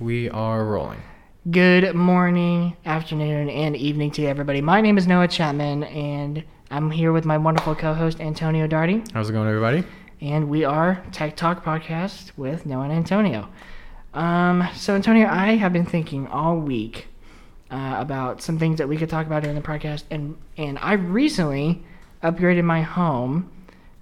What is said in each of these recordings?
We are rolling. Good morning, afternoon, and evening to everybody. My name is Noah Chapman, and I'm here with my wonderful co-host Antonio Darty, How's it going, everybody? and we are Tech Talk Podcast with Noah and Antonio. Um, so Antonio, I have been thinking all week uh, about some things that we could talk about during the podcast, and and I recently upgraded my home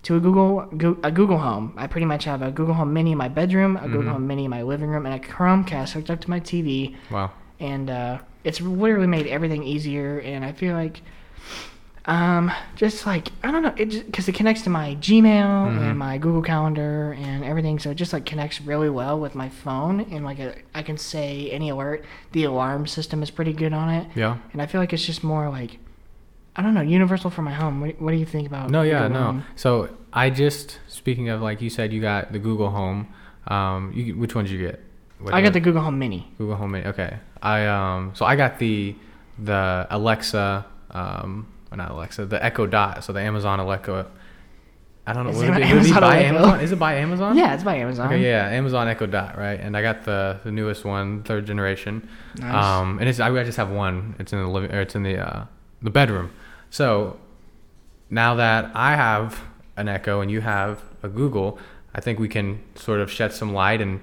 to a Google a Google Home. I pretty much have a Google Home Mini in my bedroom, a Google Home Mini in my living room, and a Chromecast hooked up to my TV Wow. and uh, it's literally made everything easier. And I feel like, um, just like I don't know, it because it connects to my Gmail and my Google Calendar and everything, so it just like connects really well with my phone. And like a, I can say any alert. The alarm system is pretty good on it, Yeah. and I feel like it's just more like. I don't know, universal for my home. What, what do you think about? No, yeah, no. Home? So I just speaking of like you said, you got the Google Home. Um, you, which one did you get? What I got the Google Home Mini. Google Home. Mini. Okay. I um. So I got the the Alexa. Um. Well, not Alexa. The Echo Dot. So the Amazon Echo. I don't know. Is it it, would it by? Amazon? Is it by Amazon? Yeah, it's by Amazon. Okay, yeah, Amazon Echo Dot, right? And I got the the newest one, third generation. Nice. Um, and it's I, I just have one. It's in the living, or it's in the uh, the bedroom. So now that I have an Echo and you have a Google, I think we can sort of shed some light and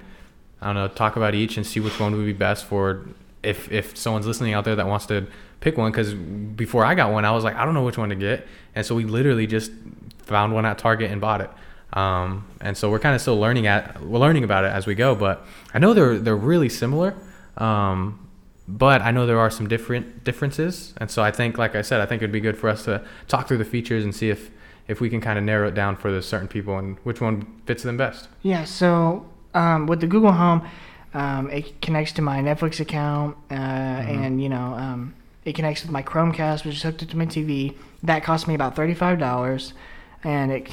I don't know, talk about each and see which one would be best for if if someone's listening out there that wants to pick one. Because before I got one, I was like, I don't know which one to get, and so we literally just found one at Target and bought it. Um, and so we're kind of still learning at we're learning about it as we go, but I know they're they're really similar. Um, but I know there are some different differences, and so I think, like I said, I think it'd be good for us to talk through the features and see if if we can kind of narrow it down for the certain people and which one fits them best. Yeah, so um, with the Google Home, um, it connects to my Netflix account, uh, and you know, um, it connects with my Chromecast, which is hooked up to my TV. That cost me about thirty-five dollars, and it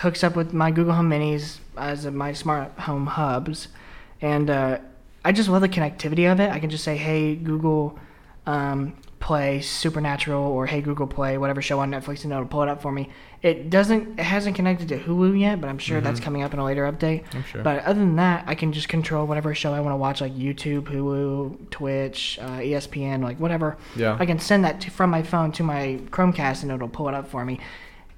hooks up with my Google Home Minis as my smart home hubs, and uh, I just love the connectivity of it. I can just say, "Hey Google, um, play Supernatural," or "Hey Google, play whatever show on Netflix," and it'll pull it up for me. It doesn't, it hasn't connected to Hulu yet, but I'm sure that's coming up in a later update. I'm sure. But other than that, I can just control whatever show I want to watch, like YouTube, Hulu, Twitch, uh, ESPN, like whatever. Yeah. I can send that to, from my phone to my Chromecast, and it'll pull it up for me.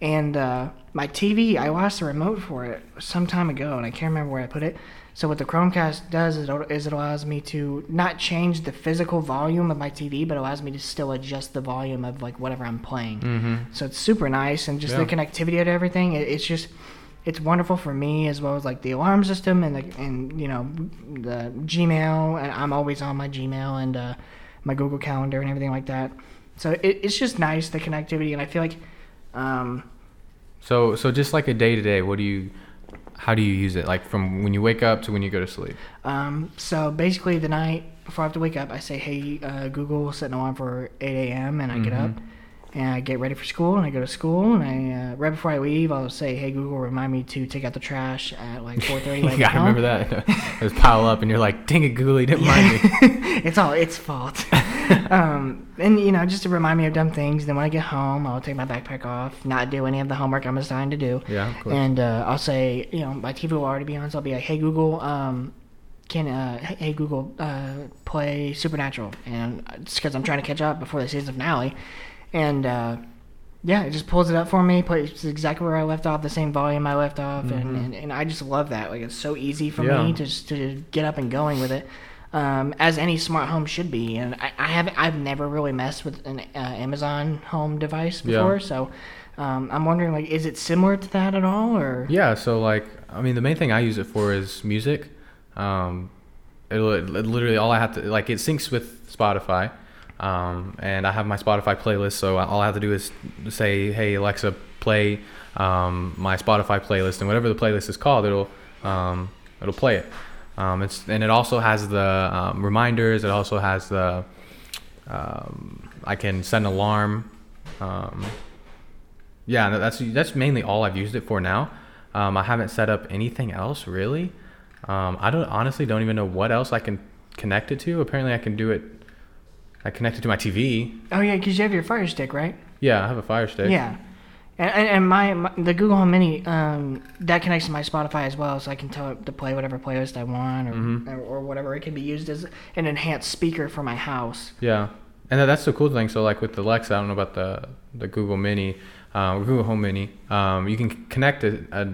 And uh, my TV, I lost the remote for it some time ago, and I can't remember where I put it. So what the Chromecast does is it, is it allows me to not change the physical volume of my TV, but allows me to still adjust the volume of like whatever I'm playing. Mm-hmm. So it's super nice, and just the connectivity of everything. It, it's just, it's wonderful for me as well as like the alarm system and the and you know the Gmail, and I'm always on my Gmail and uh, my Google Calendar and everything like that. So it, it's just nice the connectivity, and I feel like, um, So so just like a day to day, what do you how do you use it? Like from when you wake up to when you go to sleep? um, so basically the night before I have to wake up, I say, hey uh, Google, set an alarm for 8 a.m. and I get up. And I get ready for school, and I go to school, and I uh, right before I leave, I'll say, "Hey Google, remind me to take out the trash at like 4:30 when I yeah, get I remember that. Was pile up, and you're like, "Dang it, Google, didn't mind me." it's all its fault. um, and you know, just to remind me of dumb things. Then when I get home, I'll take my backpack off, not do any of the homework I'm assigned to do, Yeah, of course. and uh, I'll say, you know, my TV will already be on, so I'll be like, "Hey Google, um, can uh, hey Google, uh, play Supernatural?" And it's because I'm trying to catch up before the season finale, and. Uh, yeah, it just pulls it up for me, plays exactly where I left off, the same volume I left off, and, and, and I just love that. Like it's so easy for Yeah. me to just to get up and going with it, um, as any smart home should be. And I, I haven't, I've never really messed with an uh, Amazon Home device Yeah. before, so um, I'm wondering, like, is it similar to that at all, or Yeah, so like, I mean, the main thing I use it for is music. Um, it'll it, literally all I have to like it syncs with Spotify, um, and I have my Spotify playlist. So all I have to do is say, "Hey Alexa, play um, my Spotify playlist," and whatever the playlist is called, it'll um, it'll play it. Um, it's and it also has the um, reminders. It also has the um, I can set an alarm. Um, yeah, that's that's mainly all I've used it for now. Um, I haven't set up anything else really. Um, I don't honestly don't even know what else I can connect it to. Apparently, I can do it. I connect it to my TV. oh yeah, because you have your Fire Stick, right? Yeah, I have a Fire Stick. Yeah, And, and, my, my the Google Home Mini um, that connects to my Spotify as well, so I can tell it to play whatever playlist I want, or, Mhm. or or whatever. It can be used as an enhanced speaker for my house. Yeah, and that- that's the cool thing. So like with the Alexa, I don't know about the the Google Mini, uh, Google Home Mini. Um, you can connect a, a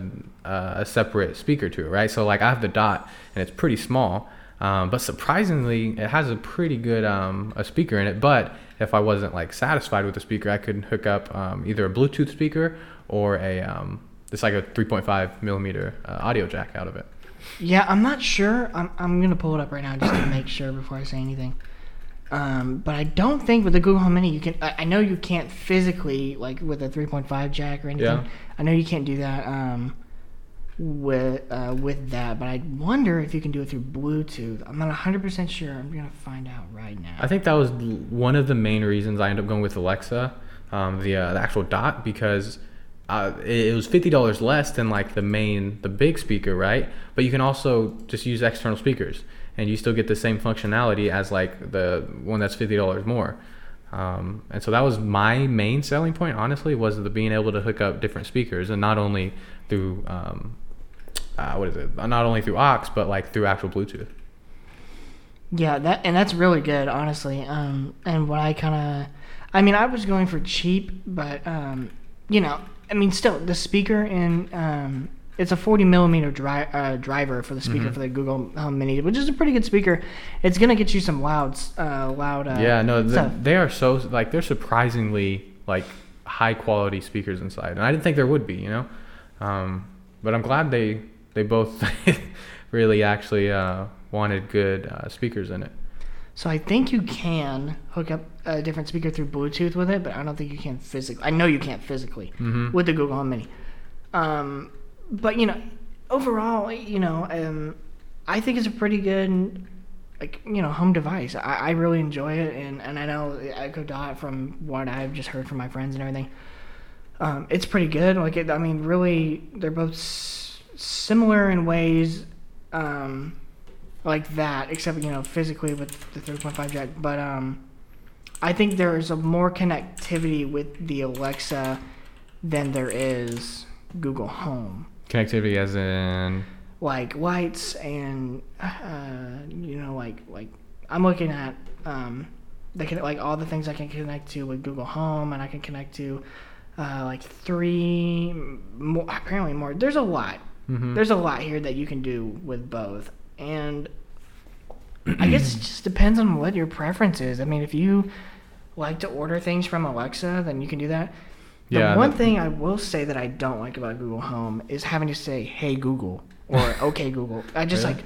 a separate speaker to it, right? So like I have the Dot, and it's pretty small, um, but surprisingly, it has a pretty good um, a speaker in it. But if I wasn't like satisfied with the speaker, I could hook up um, either a Bluetooth speaker or a um, it's like a 3.5 millimeter uh, audio jack out of it. Yeah, I'm not sure. I'm, I'm gonna pull it up right now just to make sure before I say anything. Um, but I don't think with the Google Home Mini you can. I, I know you can't physically like with a 3.5 jack or anything. Yeah. I know you can't do that um, with uh, with that, but I wonder if you can do it through Bluetooth. I'm not 100 percent sure. I'm gonna find out right now. I think that was one of the main reasons I ended up going with Alexa, um, the uh, the actual Dot, because uh, it, it was fifty dollars less than like the main the big speaker, right? But you can also just use external speakers, and you still get the same functionality as like the one that's fifty dollars more. Um, and so that was my main selling point, honestly, was the being able to hook up different speakers, and not only through um, uh, what is it? Not only through aux, but like through actual Bluetooth. Yeah, that and that's really good, honestly. Um, and what I kind of, I mean, I was going for cheap, but um, you know, I mean, still the speaker in um, it's a 40 millimeter dri- uh, driver for the speaker Mhm. for the Google Home Mini, which is a pretty good speaker. It's gonna get you some loud, s- uh, loud. Uh, yeah, no, th- stuff. they are so like they're surprisingly like high quality speakers inside, and I didn't think there would be, you know. Um, but I'm glad they they both really actually uh, wanted good uh, speakers in it. So I think you can hook up a different speaker through Bluetooth with it, but I don't think you can physically. I know you can't physically Mm-hmm. with the Google Home Mini. Um, but you know, overall, you know, um, I think it's a pretty good, like you know, home device. I, I really enjoy it, and, and I know Echo Dot from what I've just heard from my friends and everything. Um, it's pretty good. Like it, I mean, really, they're both similar in ways. Um, like that, except you know physically with the 3.5 jack. But um, I think there is a more connectivity with the Alexa than there is Google Home. Connectivity, as in, Like lights and uh, you know like like I'm looking at um, they can like all the things I can connect to with Google Home, and I can connect to uh, like three more, apparently more. There's a lot. Mhm. There's a lot here that you can do with both, and I guess it just depends on what your preference is. I mean, if you like to order things from Alexa, then you can do that. The Yeah, one that- thing I will say that I don't like about Google Home is having to say "Hey Google" or "Okay Google." I just Really? like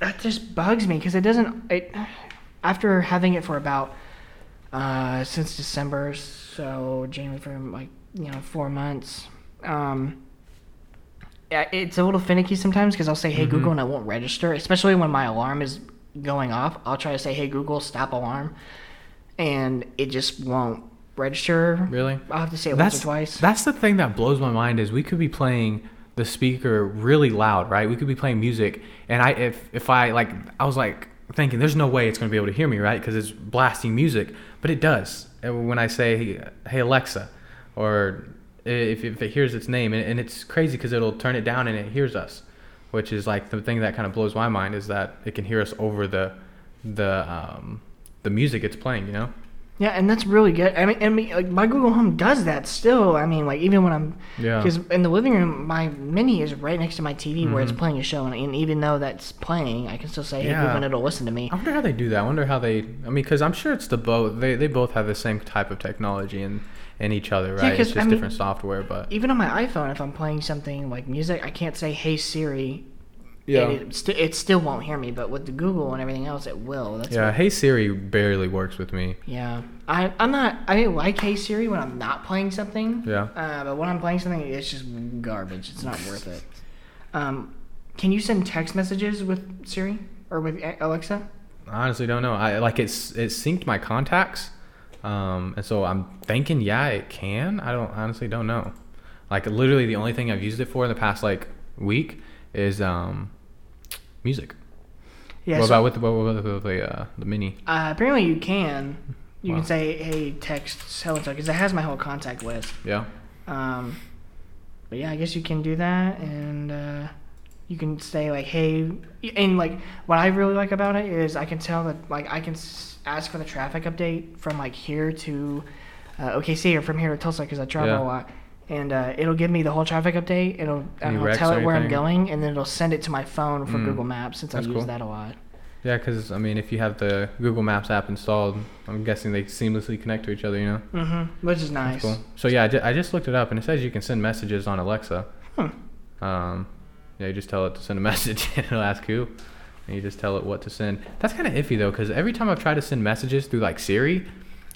that just bugs me because it doesn't. It after having it for about uh, since December, so January for like you know four months. Um, it's a little finicky sometimes because I'll say "Hey Mhm. Google" and it won't register, especially when my alarm is going off. I'll try to say "Hey Google, stop alarm," and it just won't register. really. I'll have to say it That's once or twice. That's the thing that blows my mind is we could be playing the speaker really loud, right? We could be playing music, and I if if I like I was like thinking, there's no way it's gonna be able to hear me, right? Because it's blasting music, but it does. When I say, "Hey Alexa," or if, if it hears its name, and, and it's crazy because it'll turn it down and it hears us, which is like the thing that kind of blows my mind is that it can hear us over the the um, the music it's playing, you know? Yeah, and that's really good. I mean, I mean, like my Google Home does that still. I mean, like even when I'm Yeah. because in the living room, my mini is right next to my TV where it's Mhm. playing a show, and, and even though that's playing, I can still say, "Hey Yeah. Google," and it'll listen to me. I wonder how they do that. I wonder how they. I mean, because I'm sure it's the both. They they both have the same type of technology in in each other, right? 'cause, it's just I mean- different software, but Even on my iPhone, if I'm playing something like music, I can't say, "Hey Siri." and it, st- it still won't hear me. But with the Google and everything else, it will. That's yeah. what- Hey Siri barely works with me. yeah. I I'm not. I mean, like Hey Siri when I'm not playing something. Yeah. Uh, but when I'm playing something, it's just garbage. It's not worth it. Um, can you send text messages with Siri or with Alexa? I honestly don't know. I like it's it synced my contacts, um, and so I'm thinking, yeah, it can. I don't honestly don't know. Like literally, the only thing I've used it for in the past like week is um, music. Yeah. what so, about with the, what about with the uh, the mini? uh, apparently you can. You Wow. can say, "Hey, text so and so," because it has my whole contact list. Yeah. Um, but yeah, I guess you can do that, and uh, you can say like, "Hey," and like what I really like about it is I can tell that like I can s- ask for the traffic update from like here to uh, OKC or from here to Tulsa because I travel Yeah. a lot, and uh, it'll give me the whole traffic update. It'll uh, wrecks tell it where I'm going, and then it'll send it to my phone from Mm. Google Maps since I use cool. that a lot. Yeah, because I mean, if you have the Google Maps app installed, I'm guessing they seamlessly connect to each other. You know, Mm-hmm. Which is nice. That's cool. So yeah, I, I just looked it up, and it says you can send messages on Alexa. Hmm. Um, yeah, you just tell it to send a message, and it'll ask who, and you just tell it what to send. That's kind of iffy though, because every time I've tried to send messages through like Siri,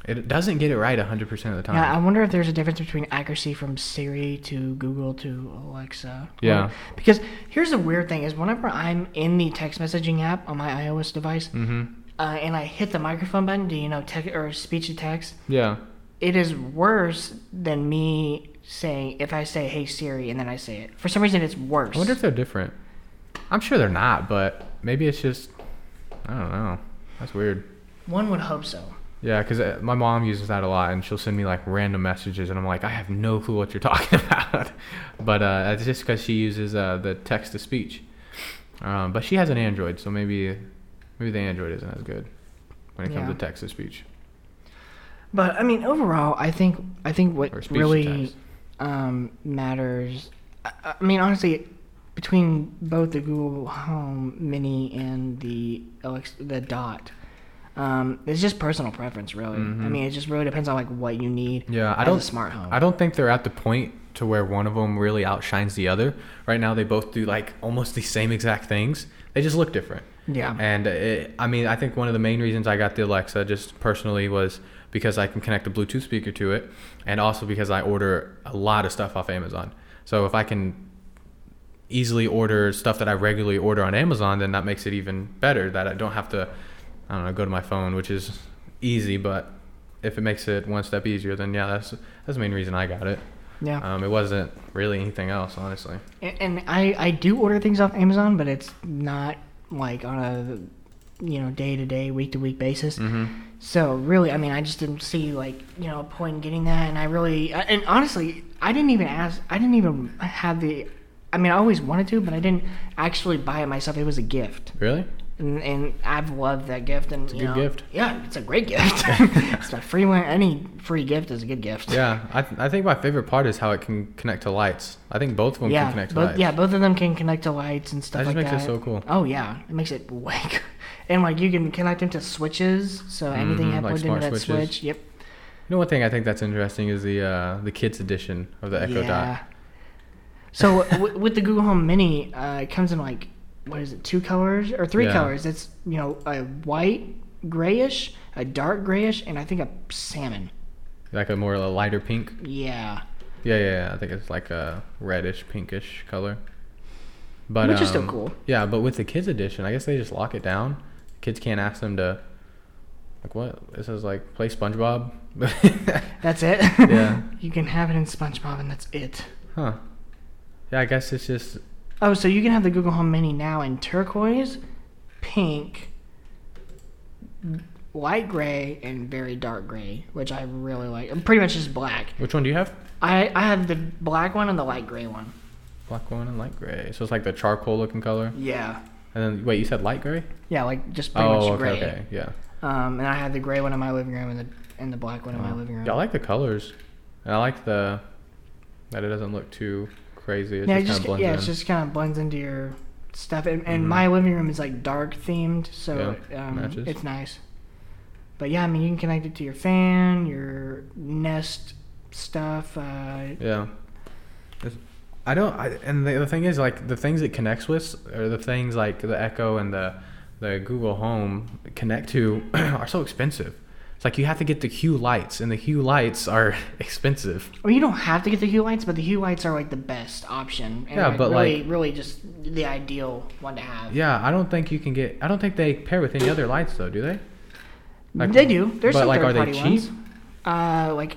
it doesn't get it right 100% of the time. Yeah, I wonder if there's a difference between accuracy from Siri to Google to Alexa. Yeah. Or- because here's the weird thing: is whenever I'm in the text messaging app on my iOS device, mm-hmm. uh, and I hit the microphone button, do you know, text or speech to text, Yeah. it is worse than me saying if I say "Hey Siri" and then I say it. For some reason, it's worse. I wonder if they're different. I'm sure they're not, but maybe it's just I don't know. That's weird. One would hope so. Yeah, because my mom uses that a lot, and she'll send me like random messages, and I'm like, I have no clue what you're talking about. but uh, that's just because she uses uh, the text to speech. Um, but she has an Android, so maybe maybe the Android isn't as good when it comes Yeah. to text to speech But I mean, overall, I think I think what or speech to really um, matters. I, I mean, honestly, between both the Google Home Mini and the Alex, the Dot, um, it's just personal preference, really. I Mhm. mean, it just really depends on like what you need. Yeah, I don't. a smart home. I don't think they're at the point to where one of them really outshines the other. Right now, they both do like almost the same exact things. They just look different. Yeah. And it, I mean, I think one of the main reasons I got the Alexa just personally was because I can connect a Bluetooth speaker to it, and also because I order a lot of stuff off Amazon. So if I can easily order stuff that I regularly order on Amazon, then that makes it even better. That I don't have to, I don't know, go to my phone, which is easy. But if it makes it one step easier, then yeah, that's that's the main reason I got it. yeah. Um, it wasn't really anything else, honestly. And, and I, I do order things off Amazon, but it's not like on a you know day to day, week to week basis. hmm So really, I mean, I just didn't see like you know a point in getting that, and I really and honestly, I didn't even ask. I didn't even have the. I mean, I always wanted to, but I didn't actually buy it myself. It was a gift, Really? and, and I've loved that gift. And a you good know, gift. Yeah, it's a great gift. it's a free one. Any free gift is a good gift. Yeah, I, th- I think my favorite part is how it can connect to lights. I think both of them yeah, can connect to both, lights. yeah, both of them can connect to lights and stuff That like makes that. it so cool. Oh yeah, it makes it way. good. And like you can connect them to switches, so anything Mhm, you have like plugged into that switches. switch. Yep. You know, one thing I think that's interesting is the uh, the kids edition of the Echo Dot. So w- with the Google Home Mini, uh, it comes in like what is it, two colors or three Yeah. colors? It's you know a white, grayish, a dark grayish, and I think a salmon. Like a more a lighter pink. Yeah. Yeah, yeah, yeah. I think it's like a reddish, pinkish color. But Which is still um, cool. Yeah, but with the kids edition, I guess they just lock it down. Kids can't ask them to. Like what? This is like play SpongeBob. That's it. Yeah. you can have it in SpongeBob, and that's it. huh. Yeah, I guess it's just Oh, so you can have the Google Home Mini now in turquoise, pink, light gray, and very dark gray, which I really like. Pretty much just black. which one do you have? I, I have the black one and the light gray one. Black one and light gray. So it's like the charcoal looking color. Yeah. And then wait, you said light gray? Yeah, like just pretty Oh, much okay, gray. okay, yeah. Um, and I have the gray one in my living room and the and the black one in my Oh. living room. Yeah, I like the colors. And I like the that it doesn't look too crazy. It yeah, just, it just kind of blends yeah, in. it just kind of blends into your stuff. And, and Mhm. my living room is like dark themed, so Yeah, um, it's nice. But yeah, I mean, you can connect it to your fan, your Nest stuff. Uh, Yeah. It's- I don't. I, and the, the thing is, like the things it connects with, or the things like the Echo and the the Google Home connect to, are so expensive. It's like you have to get the Hue lights, and the Hue lights are expensive. I mean, you don't have to get the Hue lights, but the Hue lights are like the best option. And Yeah, like, but, really, like- really just the ideal one to have. Yeah, I don't think you can get. I don't think they pair with any other lights though, do they? Like- they do. There's but, some like, are third they party ones. Uh, like,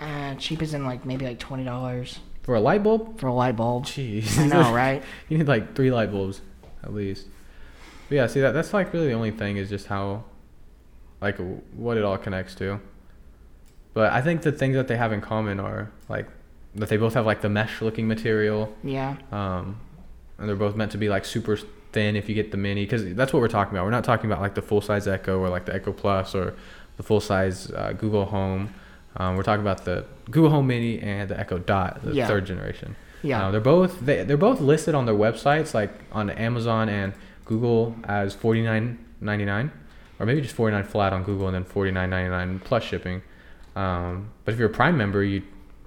uh, cheap is in like maybe like twenty dollars For a light bulb? for a light bulb. Jeez. I know, right? you need like three light bulbs at least. But yeah, see that that's like really the only thing is just how, like, what it all connects to. But I think the things that they have in common are like that they both have like the mesh looking material. Yeah. Um, and they're both meant to be like super thin if you get the mini, because that's what we're talking about. We're not talking about like the full size Echo or like the Echo Plus or the full size uh, Google Home. Um, we're talking about the Google Home Mini and the Echo Dot, the Yeah. third generation. Yeah. Uh, they're both they, they're both listed on their websites, like on Amazon and Google, as forty nine ninety nine, or maybe just forty nine flat on Google and then forty nine ninety nine plus shipping. Um, but if you're a Prime member, you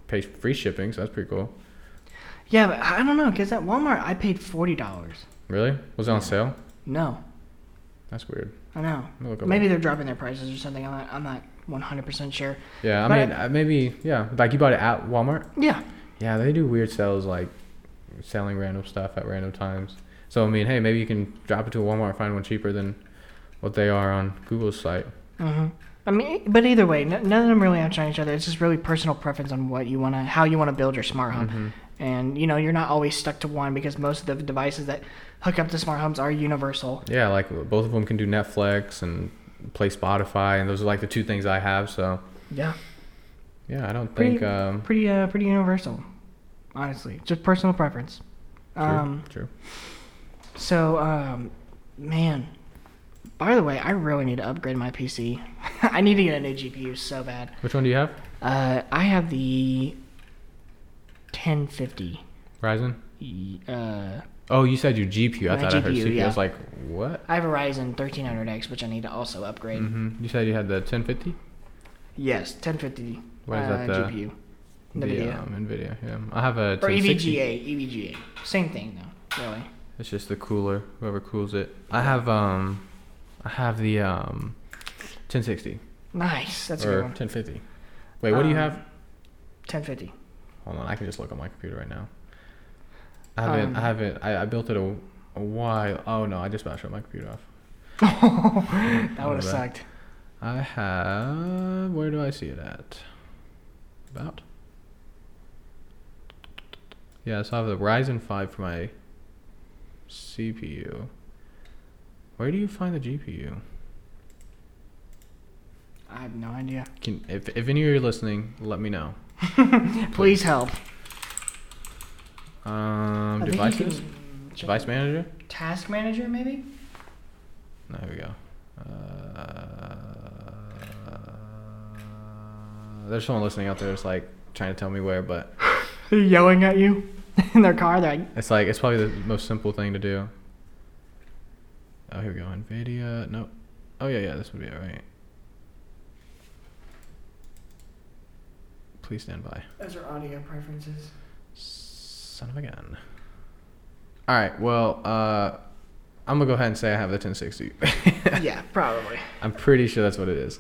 pay free shipping, so that's pretty cool. yeah, but I don't know, because at Walmart I paid $40. Really? Was it on sale? No. That's weird. I know. Let me up Maybe they're dropping their prices or something. I'm not, I'm not 100% sure. Yeah, I But mean, uh, maybe yeah. Like you bought it at Walmart. Yeah. Yeah, they do weird sales like selling random stuff at random times. So I mean, hey, maybe you can drop it to a Walmart and find one cheaper than what they are on Google's site. hmm I mean, but either way, none of them really outshine each other. It's just really personal preference on what you want to, how you want to build your smart home. Mhm. And you know, you're not always stuck to one because most of the devices that hook up to smart homes are universal. Yeah, like both of them can do Netflix and play Spotify, and those are like the two things I have. So Yeah. yeah, I don't Pretty- think um, Pretty, uh, pretty universal. Honestly, just personal preference. true, Um, true. so, um, man. By the way, I really need to upgrade my PC. I need to get a new GPU so bad. Which one do you have? Uh, I have the 1050. Ryzen. Uh, Oh, you said your GPU. I thought I heard GPU, CPU. I was like, what? I have a Ryzen 1300X, which I need to also upgrade. hmm You said you had the 1050. Yes, 1050 What is uh, that, the- GPU. The NVIDIA. um, Nvidia. Yeah, I have a or 1060. EVGA, EVGA. Same thing, though, really. It's just the cooler, whoever cools it. I have um, I have the um, 1060 Nice. That's a or good one. 1050. Wait, what do you Um, have? 1050. Hold on, I can just look on my computer right now. I haven't. Um, I haven't. I, I built it a, a while. Oh no, I just about shut my computer off. that Oh, would have sucked. I have. Where do I see it at? About. Yeah, so I have the Ryzen 5 for my CPU. Where do you find the GPU? I have no idea. Can if if any of you are listening, let me know. Please help. Um, I think you devices, can device manager. Task manager, maybe? No, here we go. Uh, there's someone listening out there that's like trying to tell me where, but They're yelling at you in their car. They're like, it's like it's probably the most simple thing to do. Oh, here we go. Nvidia. Nope. Oh yeah, yeah. This would be alright. Please stand by. those are audio preferences. Son of a gun. All right. Well, uh, I'm gonna go ahead and say I have the 1060. yeah, probably. I'm pretty sure that's what it is.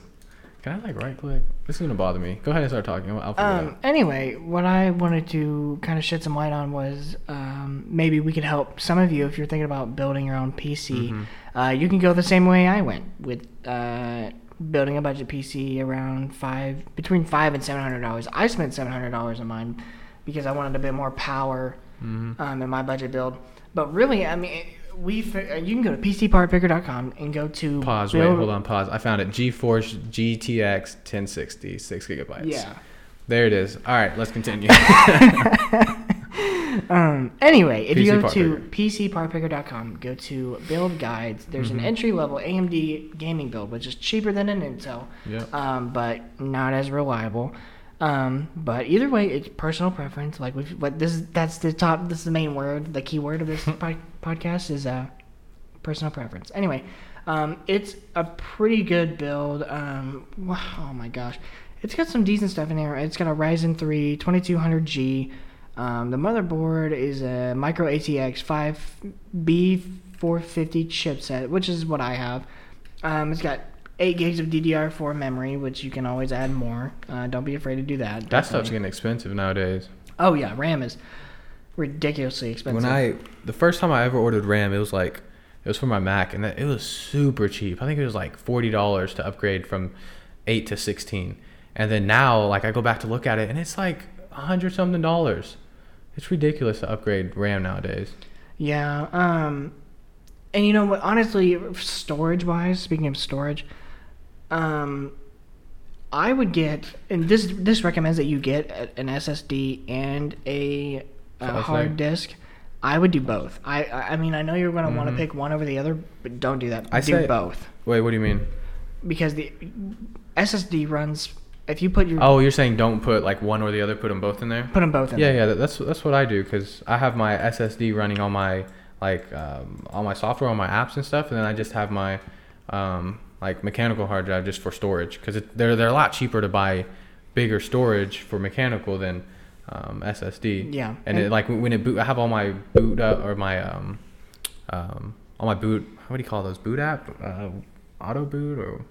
Can I like right click? This is gonna bother me. Go ahead and start talking. I'll figure it Um, out. anyway, what I wanted to kind of shed some light on was um, maybe we could help some of you if you're thinking about building your own PC. Mhm. Uh, you can go the same way I went with uh, building a budget PC around five, between five and seven hundred dollars. I spent seven hundred dollars on mine because I wanted a bit more power Mhm. um, in my budget build. But really, I mean, we uh, you can go to PCPartPicker.com and go to Pause. build- Wait. Hold on. Pause. I found it. GeForce GTX 1060, six gigabytes. Yeah. There it is. All right. Let's continue. Um, anyway, if you PC go Part to PCPartPicker.com, go to build guides. There's Mhm. an entry level AMD gaming build, which is cheaper than an Intel, yep. um, but not as reliable. Um, but either way, it's personal preference. Like we've, but this is that's the top. This is the main word. The key word of this pod, podcast is uh, personal preference. Anyway, um, it's a pretty good build. Um, wow, oh my gosh, it's got some decent stuff in here. It's got a Ryzen 3 2200G. Um, the motherboard is a Micro ATX 5B450 chipset, which is what I have. Um, it's got 8 gigs of DDR4 memory, which you can always add more. Uh, don't be afraid to do that. that stuff's getting expensive nowadays. Oh yeah, RAM is ridiculously expensive. When I the first time I ever ordered RAM, it was like it was for my Mac, and it was super cheap. I think it was like forty dollars to upgrade from eight to sixteen. And then now, like I go back to look at it, and it's like a hundred something dollars. It's ridiculous to upgrade RAM nowadays. Yeah. Um, and you know what? Honestly, storage wise, speaking of storage, um, I would get, and this this recommends that you get an SSD and a, a hard disk. I would do both. I I mean I know you're going to want to pick one over the other, but don't do that. I do say- both Wait, what do you mean? because the SSD runs. If you put your Oh, you're saying don't put like one or the other. Put them both in there. put them both in. Yeah, there. yeah. That's that's what I do because I have my SSD running on my like um, all my software, on my apps and stuff, and then I just have my um, like mechanical hard drive just for storage because they're they're a lot cheaper to buy bigger storage for mechanical than um, SSD. Yeah. And, it, like when it boot, I have all my boot up or my um, um, all my boot. What do you call those? Boot app, uh, auto boot, or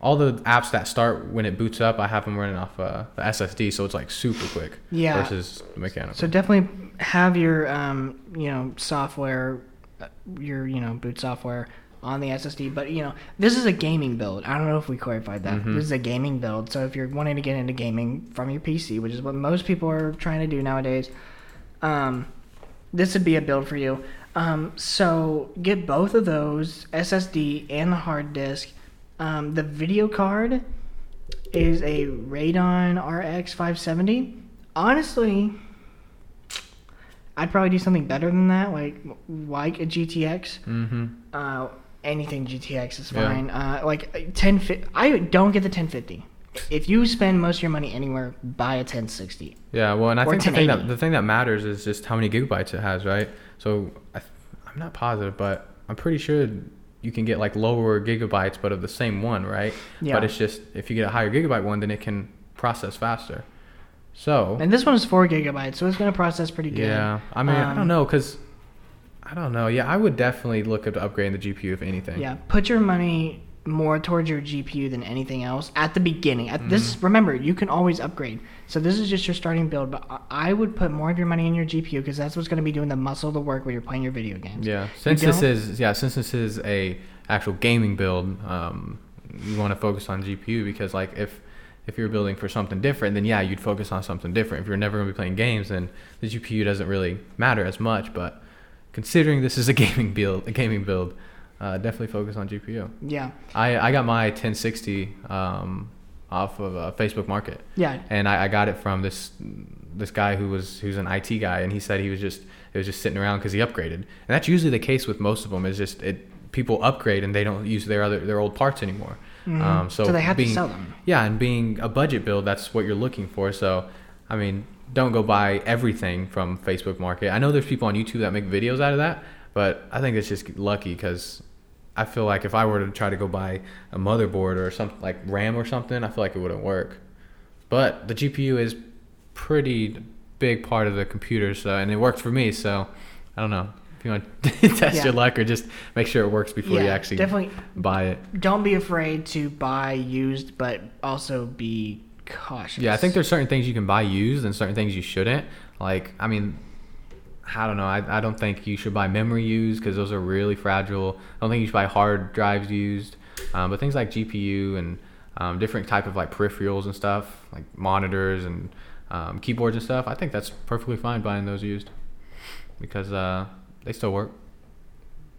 all the apps that start when it boots up. I have them running off uh, the SSD, so it's like super quick. Yeah. Versus mechanical. So definitely have your um, you know software, uh, your you know boot software on the SSD. But you know this is a gaming build. I don't know if we clarified that. Mhm. This is a gaming build. So if you're wanting to get into gaming from your PC, which is what most people are trying to do nowadays, um, this would be a build for you. Um, so get both of those SSD and the hard disk. Um, the video card is a Radeon RX 570. Honestly, I'd probably do something better than that, like like a GTX. mm-hmm. Uh, anything GTX is Yeah. fine. Uh, like 10, I don't get the 1050. If you spend most of your money anywhere, buy a 1060. Yeah, well, and I think the thing that the thing that matters is just how many gigabytes it has, right? So I, I'm not positive, but I'm pretty sure you can get like lower gigabytes, but of the same one, right? Yeah. But it's just if you get a higher gigabyte one, then it can process faster. So And this one is four gigabytes, so it's gonna process pretty good. yeah, I mean, I Um, don't know, cause I don't know. Yeah, I would definitely look at upgrading the GPU if anything. Yeah, put your money more towards your GPU than anything else at the beginning. At this, Mm-hmm. remember, you can always upgrade. So this is just your starting build, but I- would put more of your money in your GPU because that's what's going to be doing the muscle of the work when you're playing your video games. Yeah, since this is yeah, since this is a actual gaming build, um, you want to focus on GPU because like if if you're building for something different, then yeah, you'd focus on something different. If you're never gonna be playing games, then the GPU doesn't really matter as much. But considering this is a gaming build, a gaming build, uh, definitely focus on GPU. Yeah, I I got my 1060 um, off of uh, Facebook Market yeah, and I, I got it from this this guy who was who's an IT guy, and he said he was just it was just sitting around because he upgraded, and that's usually the case with most of them. Is just it people upgrade and they don't use their other their old parts anymore. Mhm. Um, so, So they have to sell them. Yeah, and being a budget build, that's what you're looking for. So, I mean, don't go buy everything from Facebook Market. I know there's people on YouTube that make videos out of that, but I think it's just lucky because I feel like if I were to try to go buy a motherboard or something like RAM or something, I feel like it wouldn't work. But the GPU is pretty big part of the computer, so and it worked for me. So I don't know if you want to test Yeah. your luck or just make sure it works before you actually definitely. buy it. Don't be afraid to buy used, but also be cautious. Yeah, I think there's certain things you can buy used and certain things you shouldn't. Like, I mean, I don't know. I, I don't think you should buy memory used because those are really fragile. I don't think you should buy hard drives used. Um, but things like GPU and um, different type of like peripherals and stuff, like monitors and um, keyboards and stuff, I think that's perfectly fine buying those used because uh, they still work.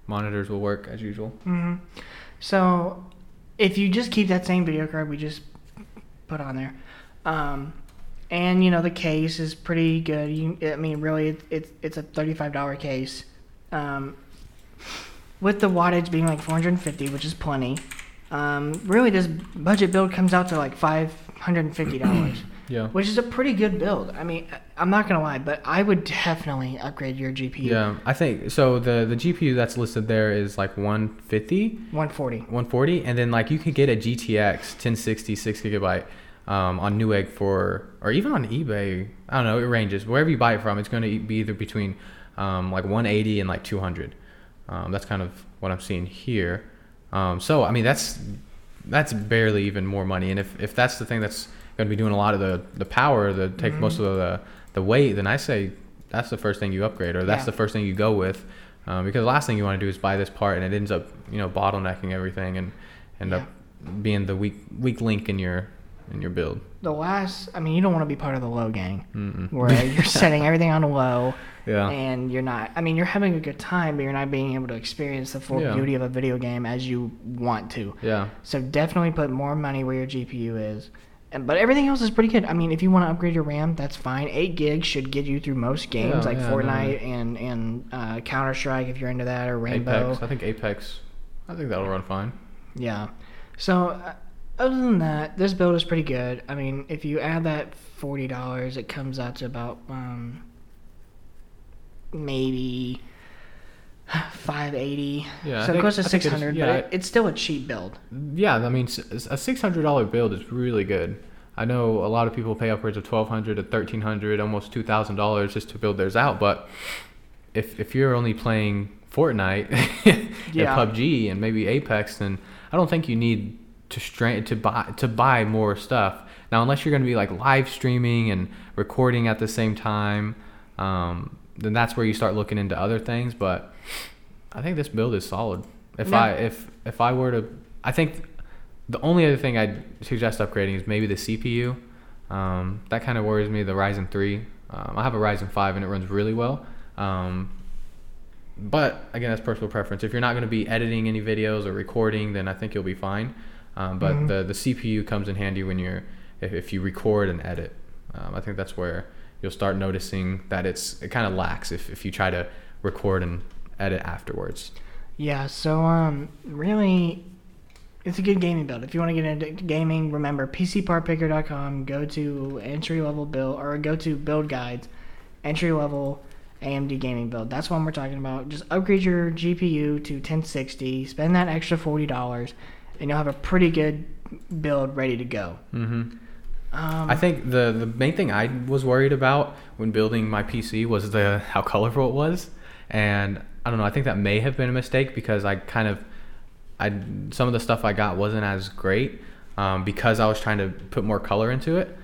Monitors will work as usual. hmm So, if you just keep that same video card we just put on there, um, and you know the case is pretty good. You, I mean, really, it, it's it's a thirty-five dollar case, um, with the wattage being like four hundred and fifty, which is plenty. Um, really, this budget build comes out to like five hundred and fifty dollars. Yeah. Which is a pretty good build. I mean, I'm not gonna lie, but I would definitely upgrade your GPU. Yeah, I think so. The the GPU that's listed there is like 150. 140. 140 and then like you could get a GTX 1060 6 gigabyte um, on Newegg for or even on eBay I don't know it ranges. Wherever you buy it from it's going to be either between um, like 180 and like 200 um, that's kind of what I'm seeing here. Um, so I mean that's that's barely even more money. And if, if that's the thing that's going to be doing a lot of the the power the take most of the the weight then I say that's the first thing you upgrade or that's Yeah. the first thing you go with. Um, because the last thing you want to do is buy this part and it ends up you know bottlenecking everything and end up being the weak weak link in your in your build. The last, I mean, you don't want to be part of the low gang Mm-mm. where you're setting everything on low Yeah. and you're not. I mean, you're having a good time, but you're not being able to experience the full Yeah. beauty of a video game as you want to. Yeah. So definitely put more money where your GPU is. And, but everything else is pretty good. I mean, if you want to upgrade your RAM, that's fine. Eight gigs should get you through most games Yeah, like yeah, no, Fortnite and and uh, Counter Strike if you're into that or Rainbow. Apex. I think Apex. I think that'll run fine. Yeah. So uh, other than that, this build is pretty good. I mean, if you add that forty dollars, it comes out to about um, maybe five eighty. Yeah, So it goes to six hundred, yeah, but it, it's still a cheap build. Yeah, I mean, a six hundred dollar build is really good. I know a lot of people pay upwards of twelve hundred to thirteen hundred, almost two thousand dollars just to build theirs out. But if if you're only playing Fortnite Yeah. and PUBG and maybe Apex, then I don't think you need to strain to buy to buy more stuff. Now, unless you're going to be like live streaming and recording at the same time, um, then that's where you start looking into other things. But I think this build is solid. If Yeah. I if if I were to, I think the only other thing I'd suggest upgrading is maybe the CPU. Um, that kind of worries me. The Ryzen three. Um, I have a Ryzen five and it runs really well. Um, but again, that's personal preference. If you're not going to be editing any videos or recording, then I think you'll be fine. Um, but Mhm. the the CPU comes in handy when you're if, if you record and edit. Um, I think that's where you'll start noticing that it's it kind of lacks if, if you try to record and edit afterwards. Yeah. So um, really, it's a good gaming build. If you want to get into gaming, remember PCPartPicker.com. Go to entry level build or go to build guides, entry level AMD gaming build. That's what we're talking about. Just upgrade your GPU to 1060. Spend that extra forty dollars, and you'll have a pretty good build ready to go. Mm-hmm. Um, I think the the main thing I was worried about when building my PC was the how colorful it was, and I don't know. I think that may have been a mistake because I kind of, I some of the stuff I got wasn't as great um, because I was trying to put more color into it.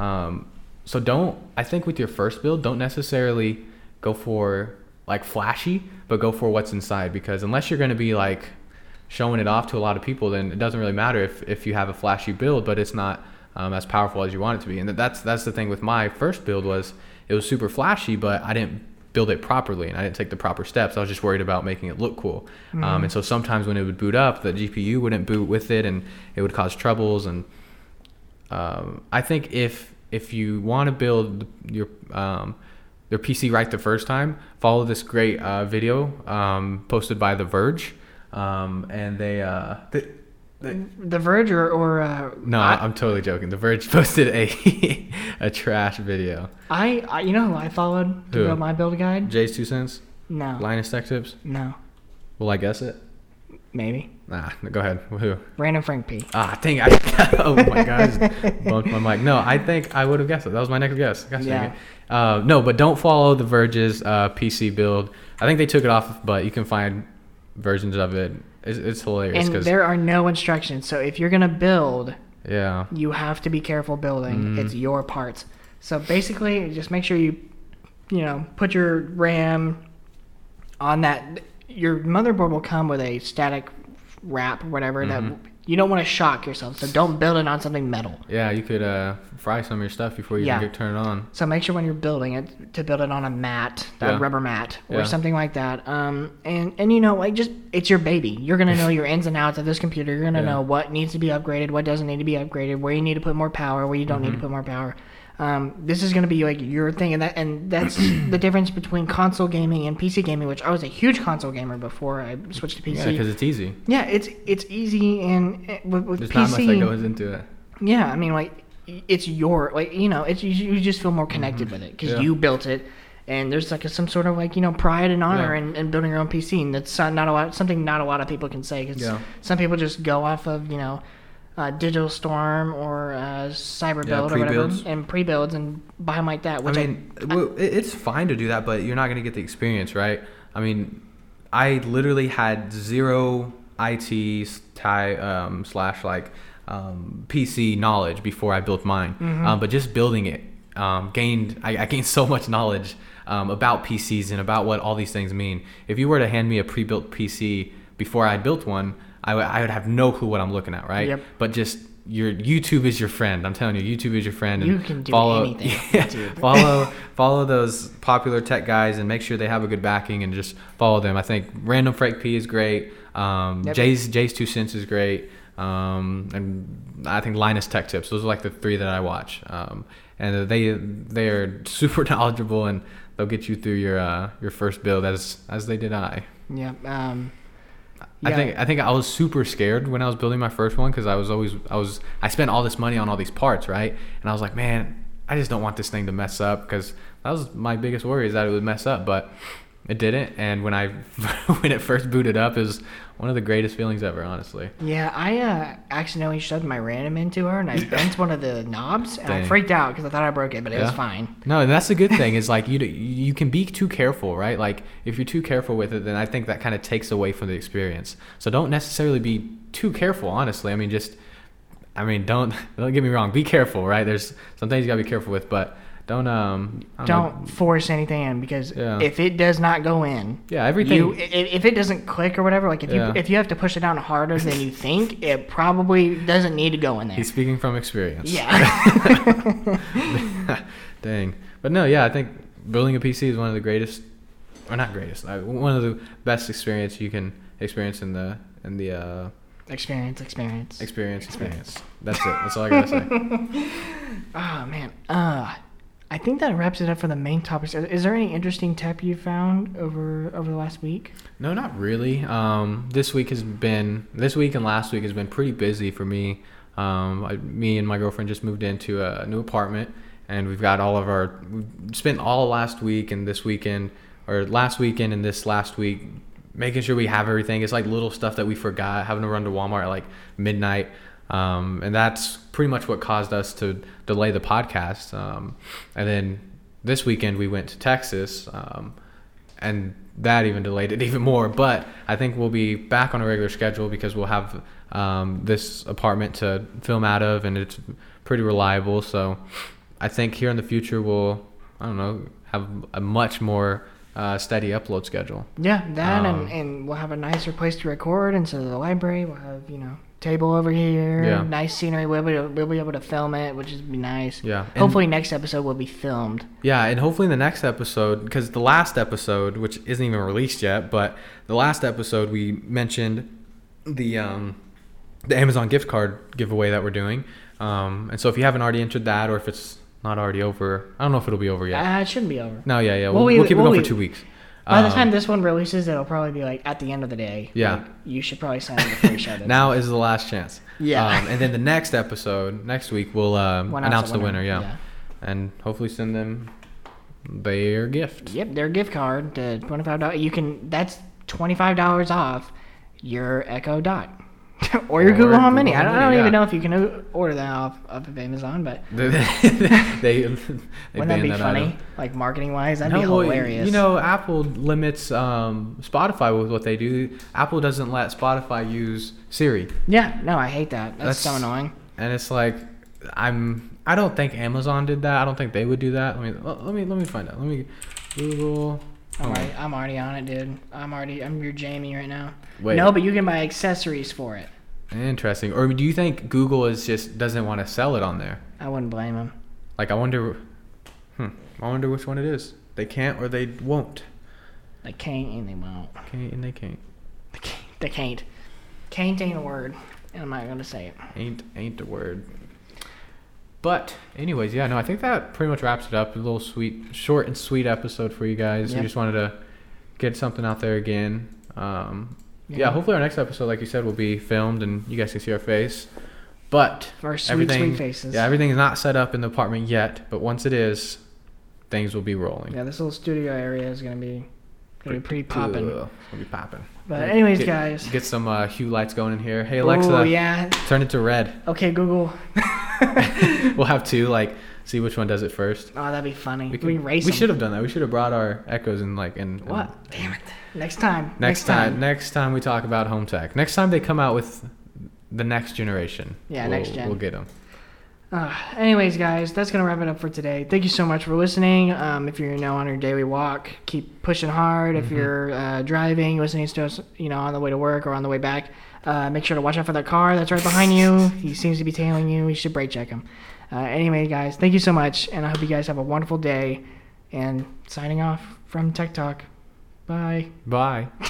Um, so don't I think with your first build, don't necessarily go for like flashy, but go for what's inside because unless you're going to be like showing it off to a lot of people, then it doesn't really matter if, if you have a flashy build, but it's not um, as powerful as you want it to be. And that's that's the thing with my first build was it was super flashy, but I didn't build it properly and I didn't take the proper steps. I was just worried about making it look cool. Um, and so sometimes when it would boot up, the GPU wouldn't boot with it, and it would cause troubles. And um, I think if if you want to build your um, their PC right the first time, follow this great uh, video um, posted by The Verge, um, and they, uh, they, they The Verge or, or uh, no, I, am totally joking. The Verge posted a a trash video. I, I you know who I followed to build my build guide? JayzTwoCents, No, Linus Tech Tips. no, Will I guess it? maybe Nah, go ahead. Who? Random Frank P. Ah, dang! I, oh my god, bumped my mic. No, I think I would have guessed it. That was my next guess. Gosh Yeah. Uh, no, but don't follow the Verge's uh, PC build. I think they took it off, but you can find versions of it. It's, it's hilarious And there are no instructions. So if you're gonna build, yeah, you have to be careful building. Mhm. It's your parts. So basically, just make sure you, you know, put your RAM on that. Your motherboard will come with a static wrap or whatever that Mhm. You don't want to shock yourself. So don't build it on something metal. yeah, you could uh, fry some of your stuff before you Yeah. even get turned on. So make sure when you're building it to build it on a mat, Yeah. a rubber mat, or Yeah. something like that. Um, and and you know, like just it's your baby. You're gonna know your ins and outs of this computer. You're gonna know what needs to be upgraded, what doesn't need to be upgraded, where you need to put more power, where you don't need to Mhm. put more power. Um, this is gonna be like your thing, and that and that's the difference between console gaming and PC gaming. Which I was a huge console gamer before I switched to PC. Yeah, because it's easy. Yeah, it's it's easy and uh, with, with There's PC. not much that goes into it. Yeah, I mean, like it's your like you know, it's you, you just feel more connected with it because Mm-hmm. Yeah. you built it, and there's like a, some sort of like you know pride and honor Yeah. in, in building your own PC, and that's not, not a lot something not a lot of people can say because Yeah. some people just go off of you know. Uh, Digital Storm or uh, Cyber Yeah, Build or whatever, and pre-builds and buy them like that. I Which mean, well, it- it's fine to do that, but you're not going to get the experience, right? I mean, I literally had zero IT ty, um, slash like um, PC knowledge before I built mine. Mhm. Um, but just building it um, gained I, I gained so much knowledge um, about PCs and about what all these things mean. If you were to hand me a pre-built PC before I built one, I would I would have no clue what I'm looking at, right? Yep. But just your YouTube is your friend. I'm telling you, YouTube is your friend. and You can do follow, anything Yeah, follow follow those popular tech guys and make sure they have a good backing and just follow them. I think Random Frank P is great. Um, Yep. Jay's JayzTwoCents is great. Um, and I think Linus Tech Tips. Those are like the three that I watch. Um, and they they are super knowledgeable and they'll get you through your uh, your first build as as they did I. Yeah. Um, I think I think I was super scared when I was building my first one because I was always I was I spent all this money on all these parts right? And I was like man I just don't want this thing to mess up because that was my biggest worry is that it would mess up. But it didn't. And when I when it first booted up it was one of the greatest feelings ever honestly Yeah, I uh, accidentally shoved my random into her and I bent one of the knobs and I freaked out because I thought I broke it, but it was fine. no and that's the good thing is like you you can be too careful right like if you're too careful with it then I think that kind of takes away from the experience so don't necessarily be too careful honestly I mean just I mean, don't don't get me wrong. Be careful, right? There's some things you gotta be careful with, but don't um I Don't know. force anything in because Yeah. if it does not go in, Yeah, everything. you i- if it doesn't click or whatever, like if Yeah. you if you have to push it down harder than you think, it probably doesn't need to go in there. He's speaking from experience. Yeah. Dang. But no, yeah, I think building a PC is one of the greatest, or not greatest, uh, one of the best experience you can experience in the in the uh, experience, experience. experience experience. That's it. That's all I gotta say. Oh man. Uh I think that wraps it up for the main topics. Is- there any interesting tech you found over over the last week? No, not really. Um, this week has been this week and last week has been pretty busy for me. Um, I, me and my girlfriend just moved into a new apartment, and we've got all of our. We spent all last week and this weekend, or last weekend and this last week, making sure we have everything. It's like little stuff that we forgot, having to run to Walmart at like midnight, um, and that's pretty much what caused us to delay the podcast. Um, and then this weekend we went to Texas. Um, and that even delayed it even more. But I think we'll be back on a regular schedule because we'll have um, this apartment to film out of, and it's pretty reliable. So I think here in the future we'll, I don't know, have a much more uh, steady upload schedule. Yeah, that Um, and, and we'll have a nicer place to record instead of the library. We'll have, you know, table over here, Yeah. nice scenery. We'll be, we'll be able to film it, which is be nice. Yeah. And- Hopefully next episode will be filmed. Yeah, and hopefully in the next episode, because the last episode, which isn't even released yet, but the last episode we mentioned the um, the Amazon gift card giveaway that we're doing. Um, and so if you haven't already entered that, or if it's not already over, I don't know if it'll be over yet. Uh, it shouldn't be over. no, yeah, yeah, We'll we'll, we'll keep it going for two weeks. By the Um, time this one releases, it'll probably be like at the end of the day. Yeah. Like, you should probably sign up before you show this. now is the last chance. Yeah. Um, and then the next episode, next week, we'll um, announce, the winner. yeah. And hopefully send them their gift. Yep, their gift card to twenty five dollars. You can. That's twenty five dollars off your Echo Dot or your Or Google Home Mini. I don't, I don't Mini, even know if you can order that off, off of Amazon, but they, they, they wouldn't that be that funny? item. Like marketing wise, that'd No, be well, hilarious. You know, Apple limits um, Spotify with what they do. Apple doesn't let Spotify use Siri, Yeah, no, I hate that. That's, so annoying. and it's like I'm. I don't think Amazon did that. I don't think they would do that. Let me let me let me find out. Let me Google. I'm already, I'm already on it, dude. I'm already, I'm your Jamie right now. Wait. No, but you can buy accessories for it. Interesting. Or do you think Google is just doesn't want to sell it on there? I wouldn't blame them. Like I wonder. Hmm. I wonder which one it is. They can't or they won't. They can't and they won't. Can't and they can't. They can't. They can't. Can't ain't a word, and I'm not gonna say it. Ain't ain't a word. But anyways, yeah, no, I think that pretty much wraps it up. A little sweet, short and sweet episode for you guys. Yep. We just wanted to get something out there again. Um, yeah. Yeah. hopefully our next episode, like you said, will be filmed and you guys can see our face. But Our sweet, everything, sweet faces. yeah, everything is not set up in the apartment yet. But once it is, things will be rolling. Yeah, this little studio area is gonna be gonna be pretty popping. It's gonna be popping. But anyways, Get- guys. Get some uh, hue lights going in here. Hey Alexa, Oh yeah. turn it to red. Okay, Google. we'll have two, like, see which one does it first. Oh, that'd be funny. We, could- race. we should have done that. We should have brought our echoes and like and, and- What? Damn it. Next time. next time, next time we talk about home tech. Next time they come out with the next generation. Yeah, we'll, next gen. We'll get them. Uh, anyways, guys, that's gonna wrap it up for today. Thank you so much for listening. Um, if you're you know on your daily walk, keep pushing hard. If Mhm. you're uh, driving, listening to us, you know, on the way to work or on the way back, Uh, make sure to watch out for that car that's right behind you. He seems to be tailing you. You should brake check him. Uh, anyway, guys, thank you so much, and I hope you guys have a wonderful day. And signing off from Tech Talk. Bye. Bye.